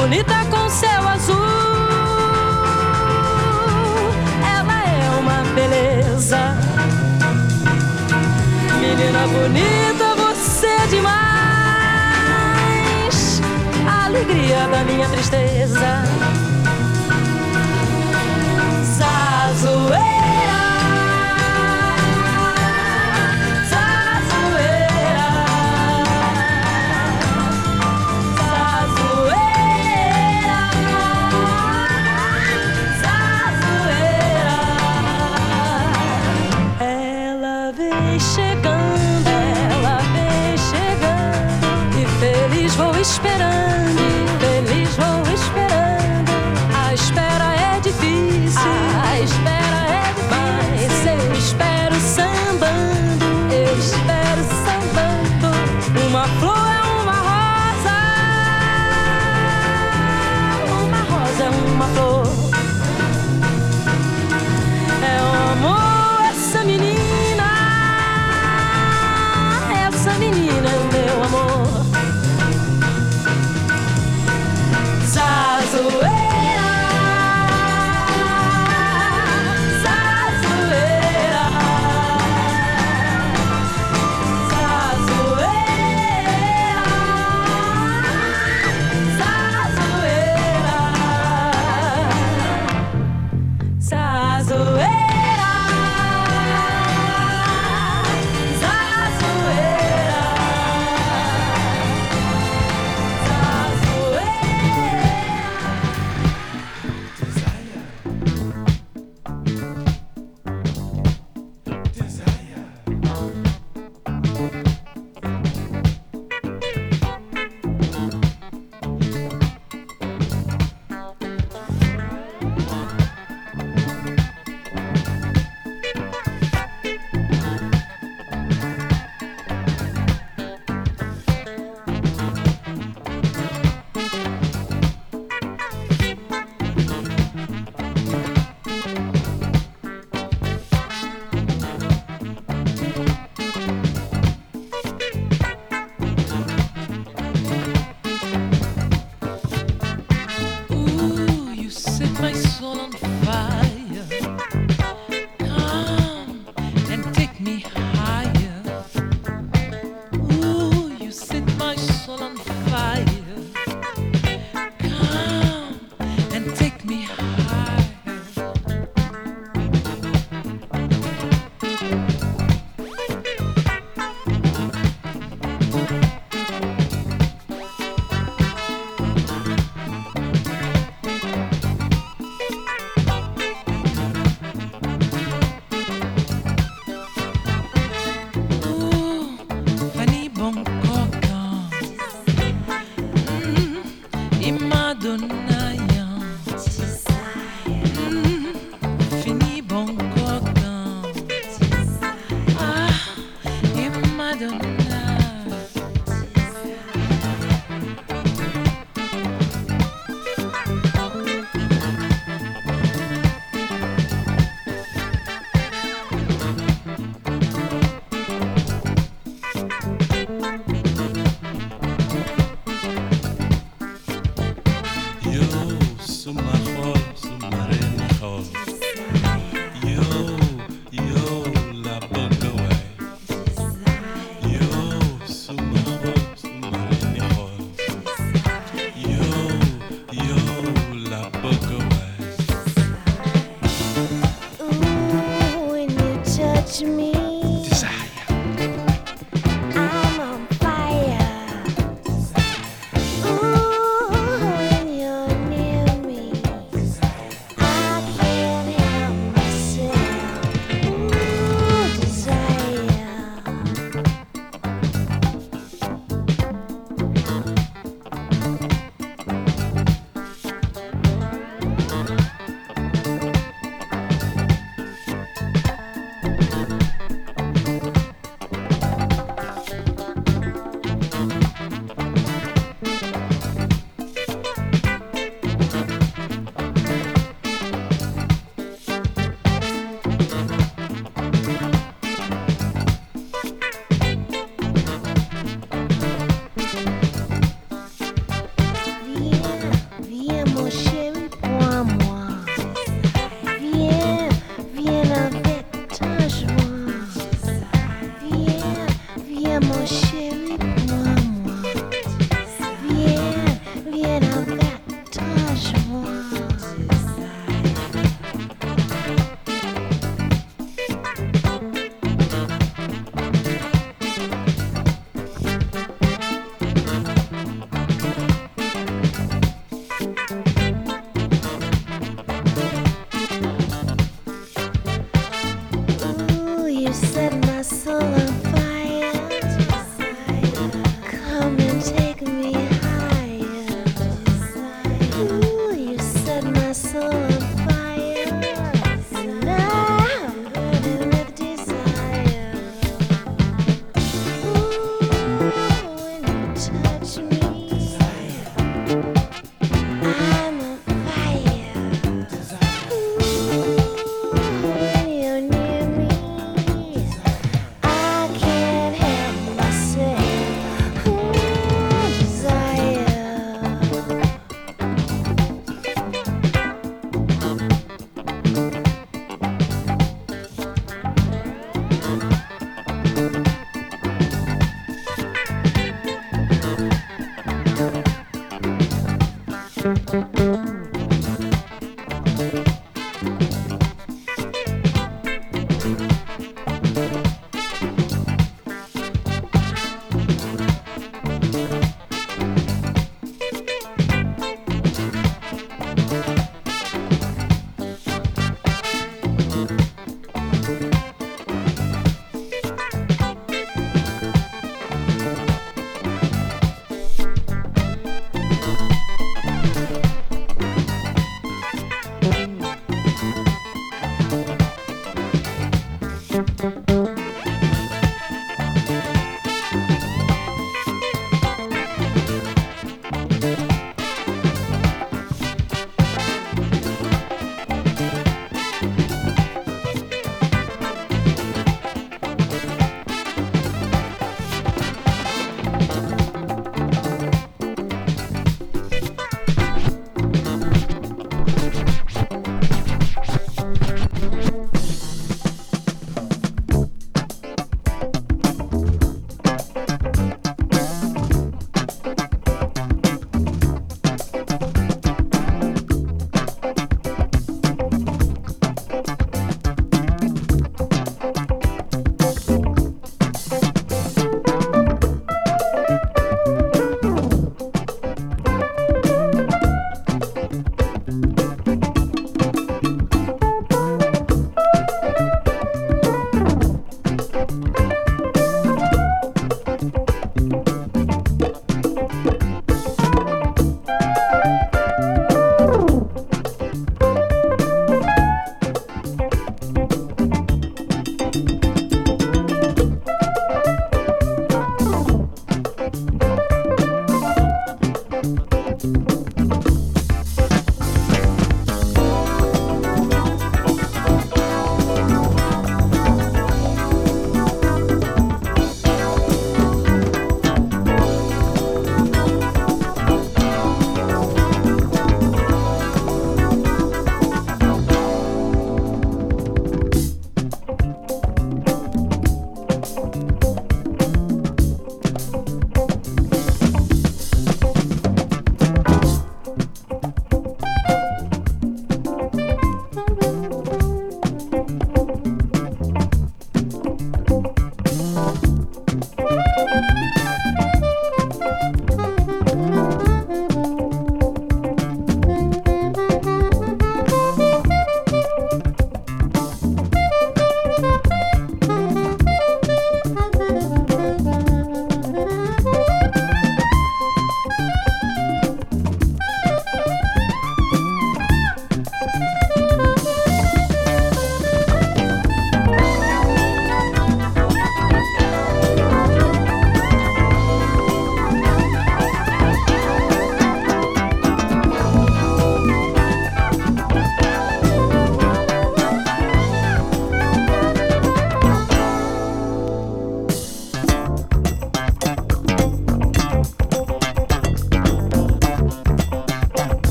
Bonita com céu azul. Ela é uma beleza. Menina bonita, você é demais. Alegria da minha tristeza.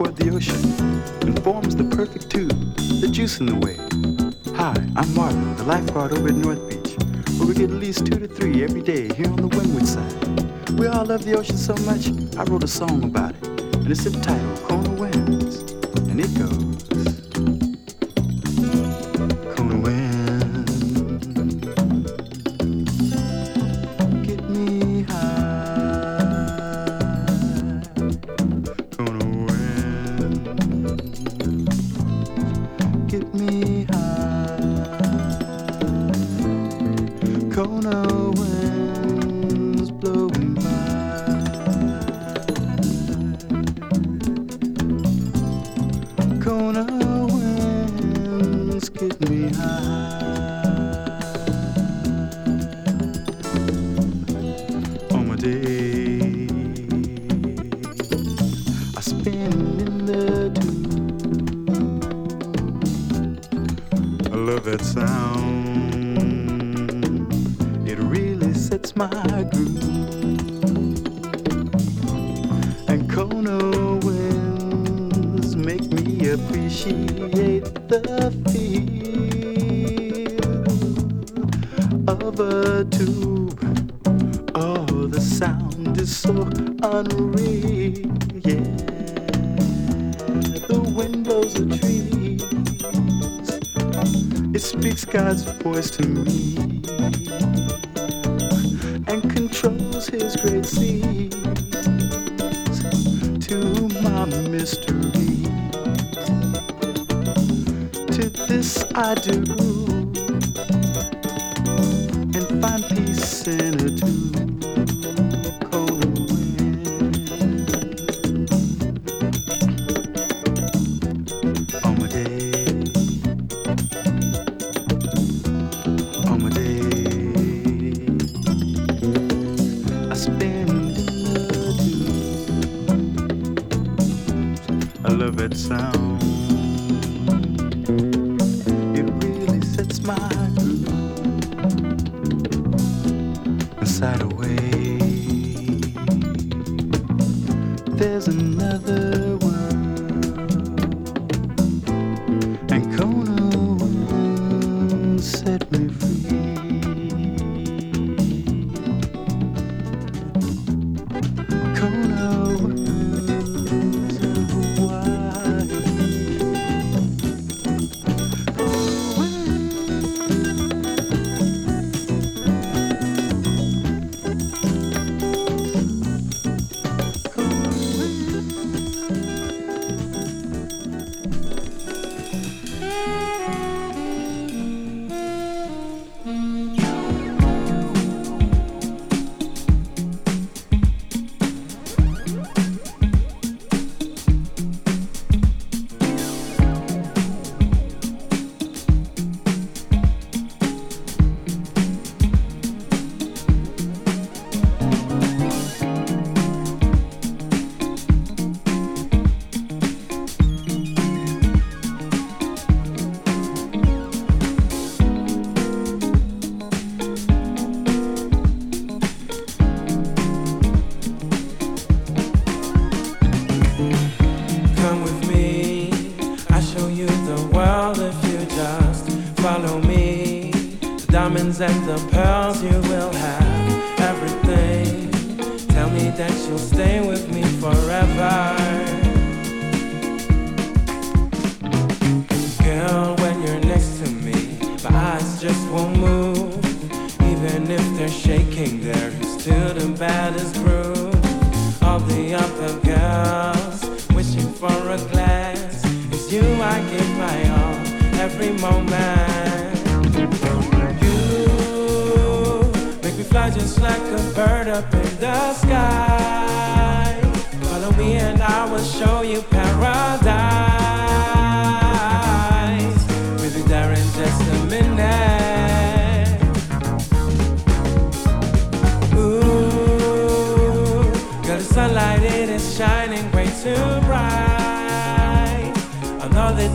Toward the ocean and forms the perfect tube, the juice in the way. Hi, I'm Marvin, the lifeguard over at North Beach, where we get at least two to three every day here on the windward side. We all love the ocean so much, I wrote a song about it, and it's entitled Kona Winds, and it goes. no. boys to me. And you my all every moment. You make me fly just like a bird up in the sky. Follow me and I will show you paradise.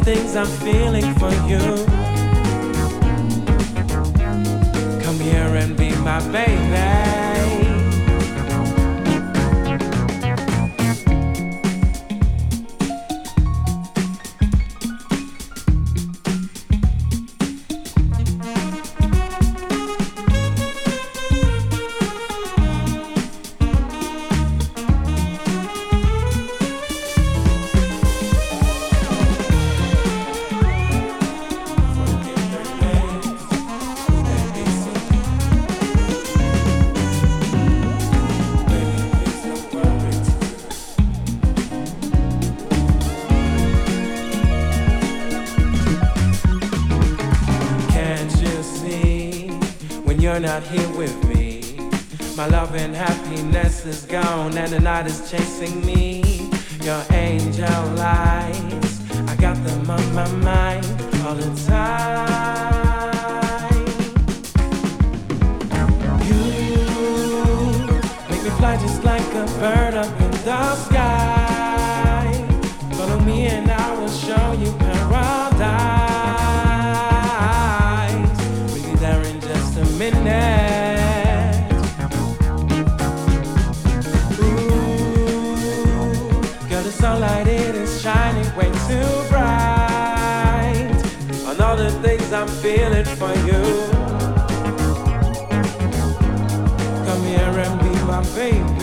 things I'm feeling for you. Come here and be my baby. not here with me. My love and happiness is gone, and the night is chasing me. Your angel lights, I got them on my mind. I'm feeling for you. Come here and be my baby.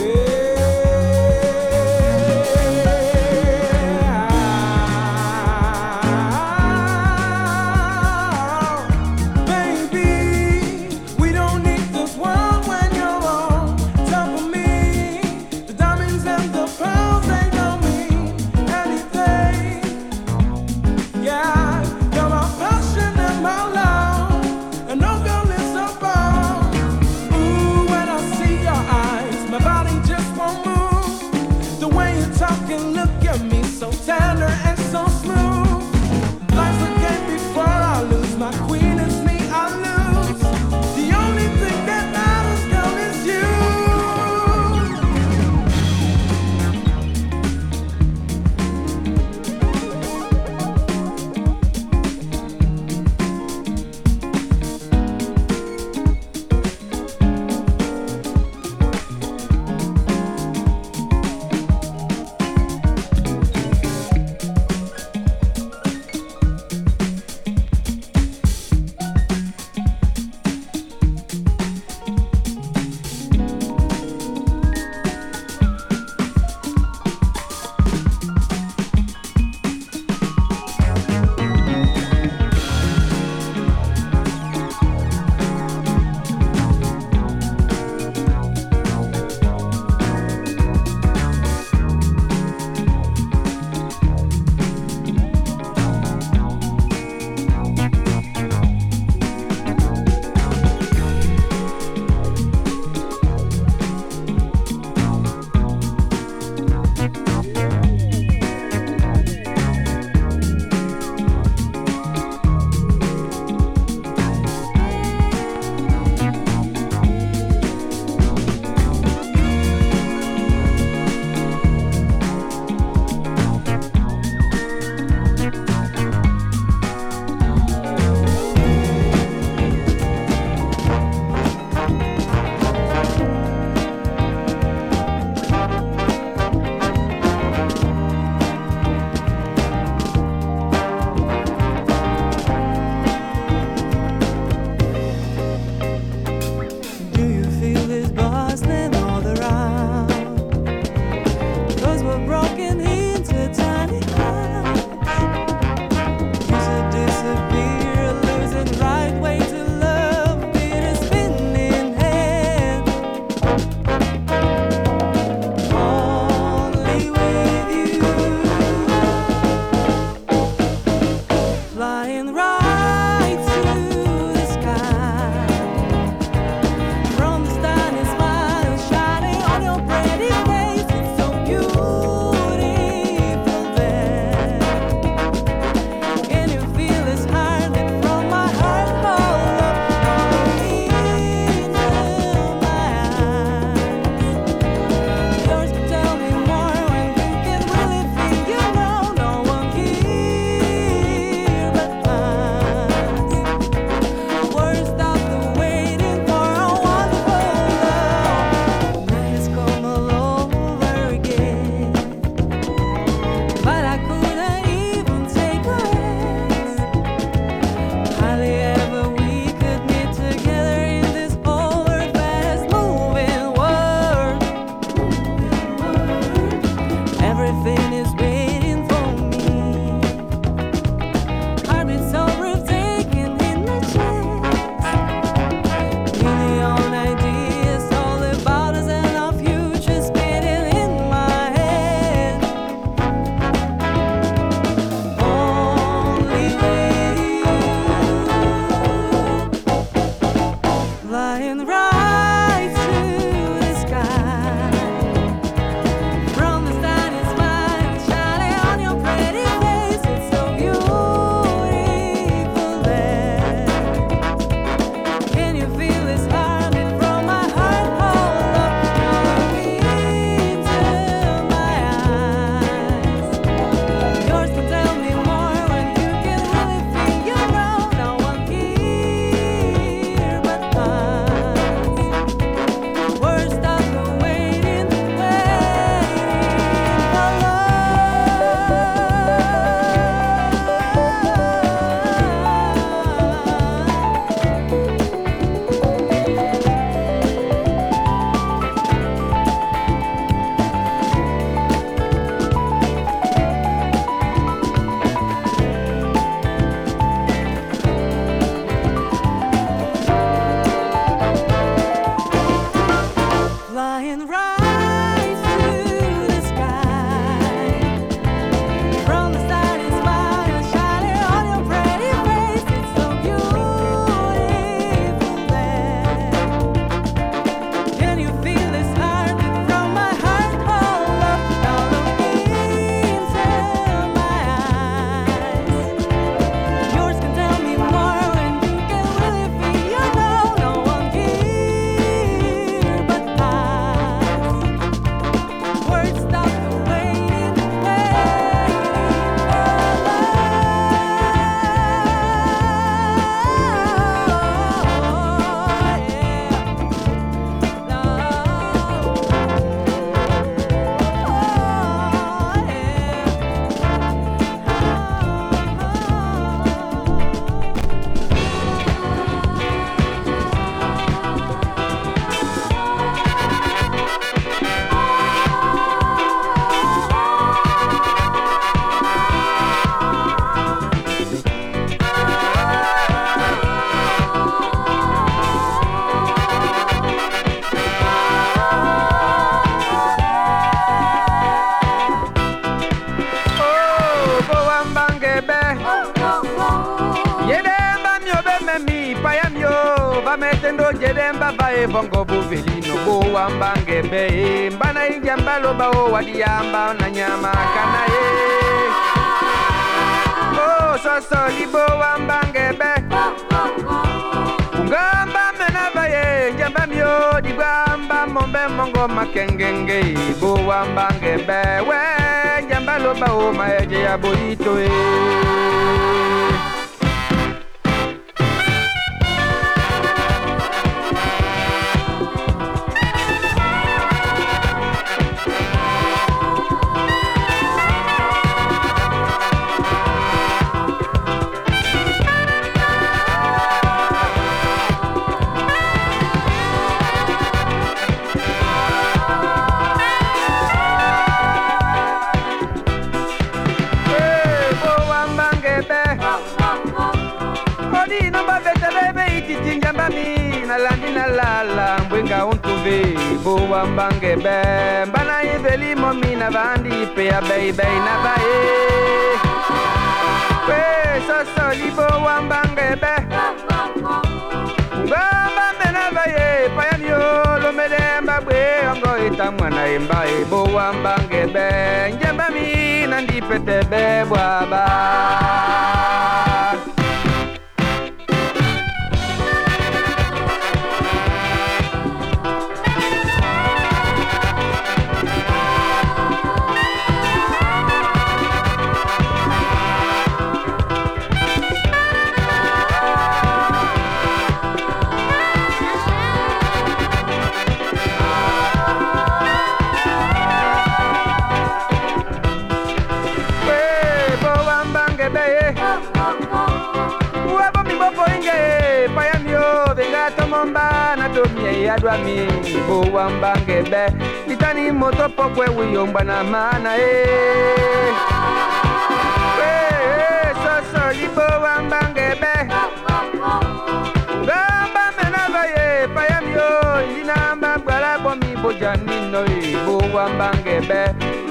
Untuve bowa mbangebe mbana momina vandi pea beibei na bae kwe sosoli bowa mbangebe ngamba mena baye payamyo lomelemba bwe ongo ita mwana embae bowa mbangebe njemba mi nandipetebe bwaba adwa eh. mi bo wamba ngebe. Litani moto pokwe wiyomba na mana e we soso libo wamba ngebe. Gamba menava ye payamyo linamba gwala bomi bojanino e bo wamba ngebe.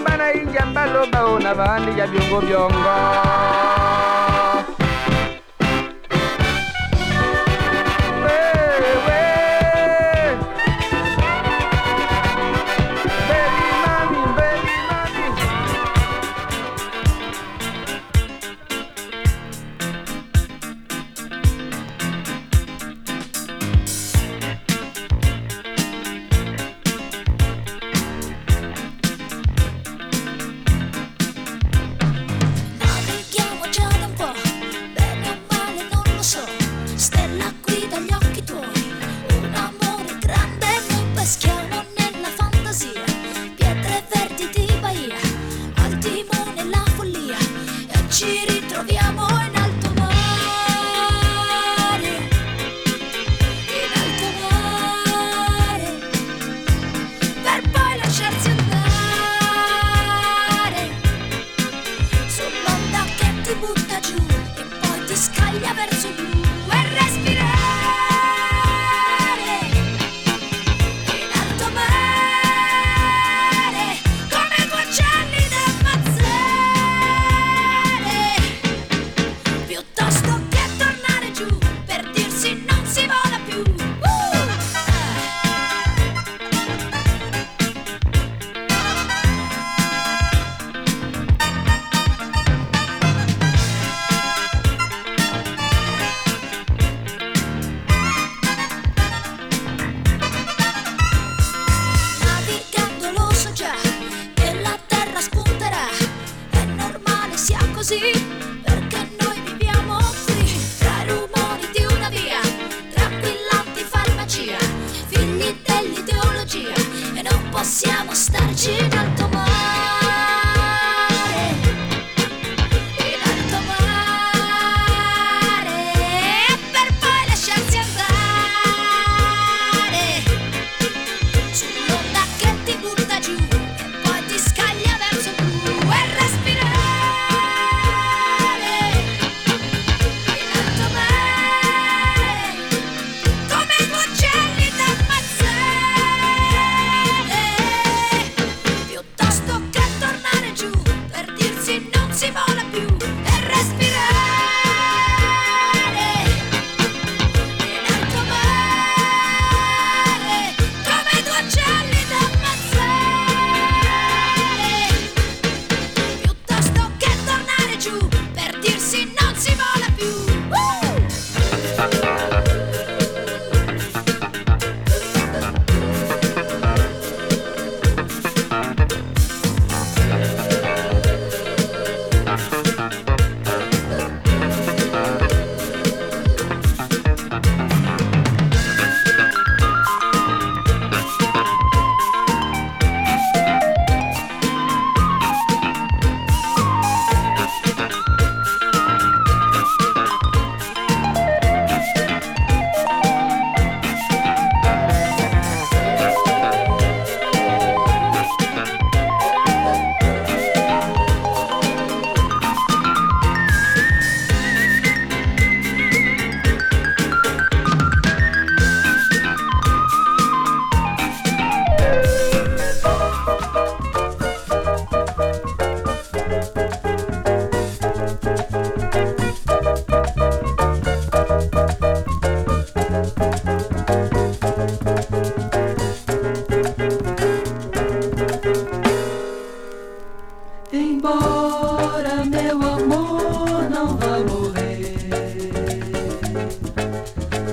Mbana injamba loba ona vandi ya byongo byongo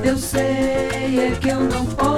Eu sei é que eu não posso.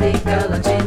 América Latina.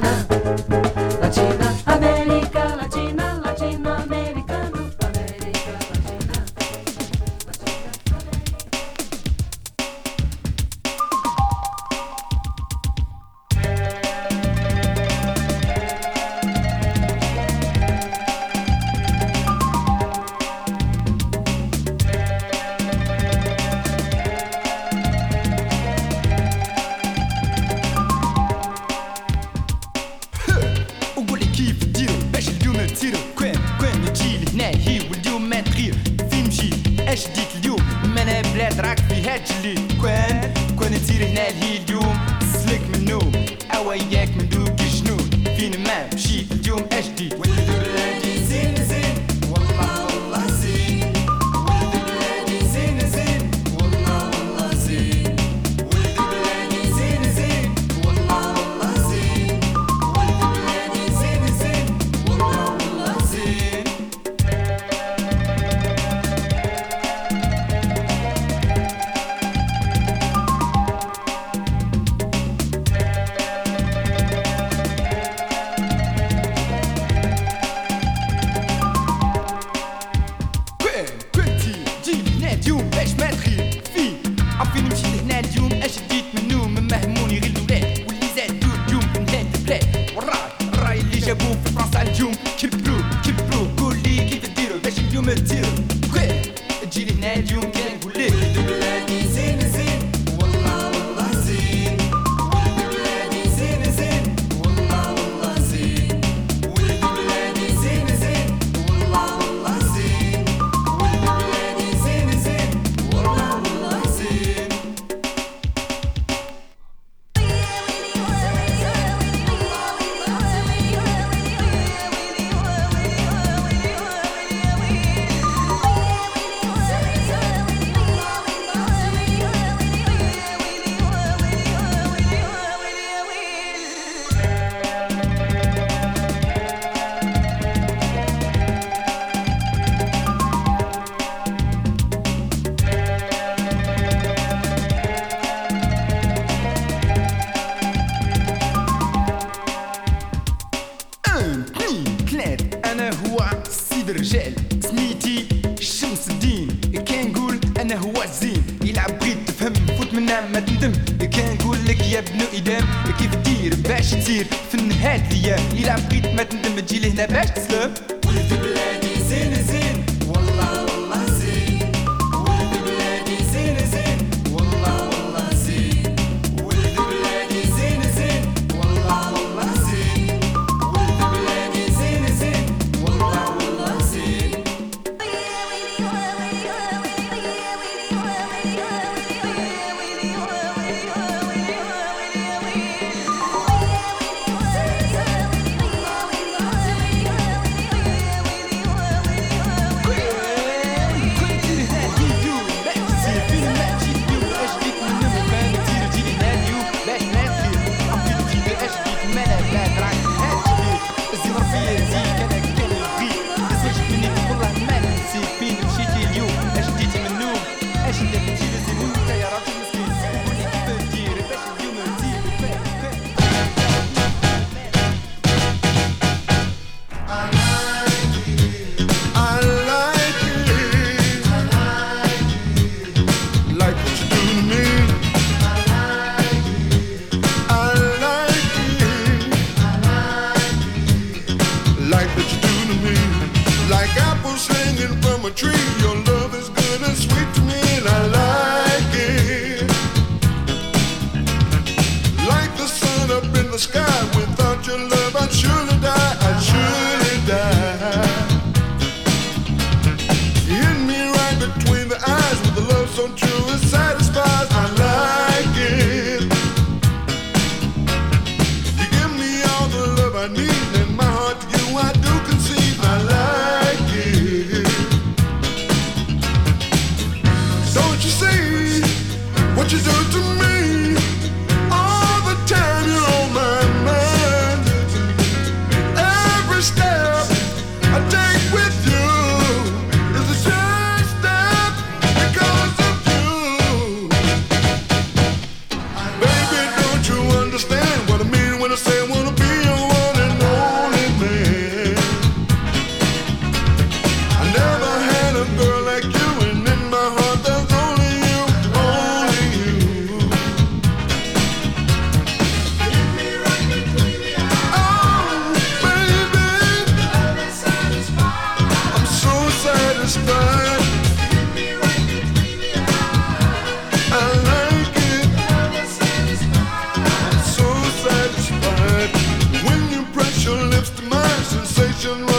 question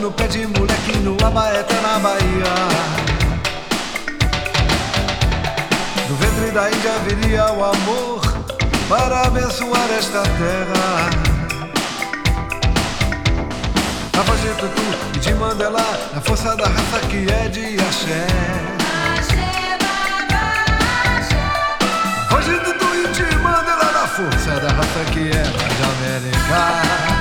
No pé de moleque no Abaeté na Bahia. No ventre da Índia viria o amor Para abençoar esta terra. A voz de Tutu e de Mandela A força da raça que é de Axé. Voz de Tutu e de Mandela Da força da raça que é de América.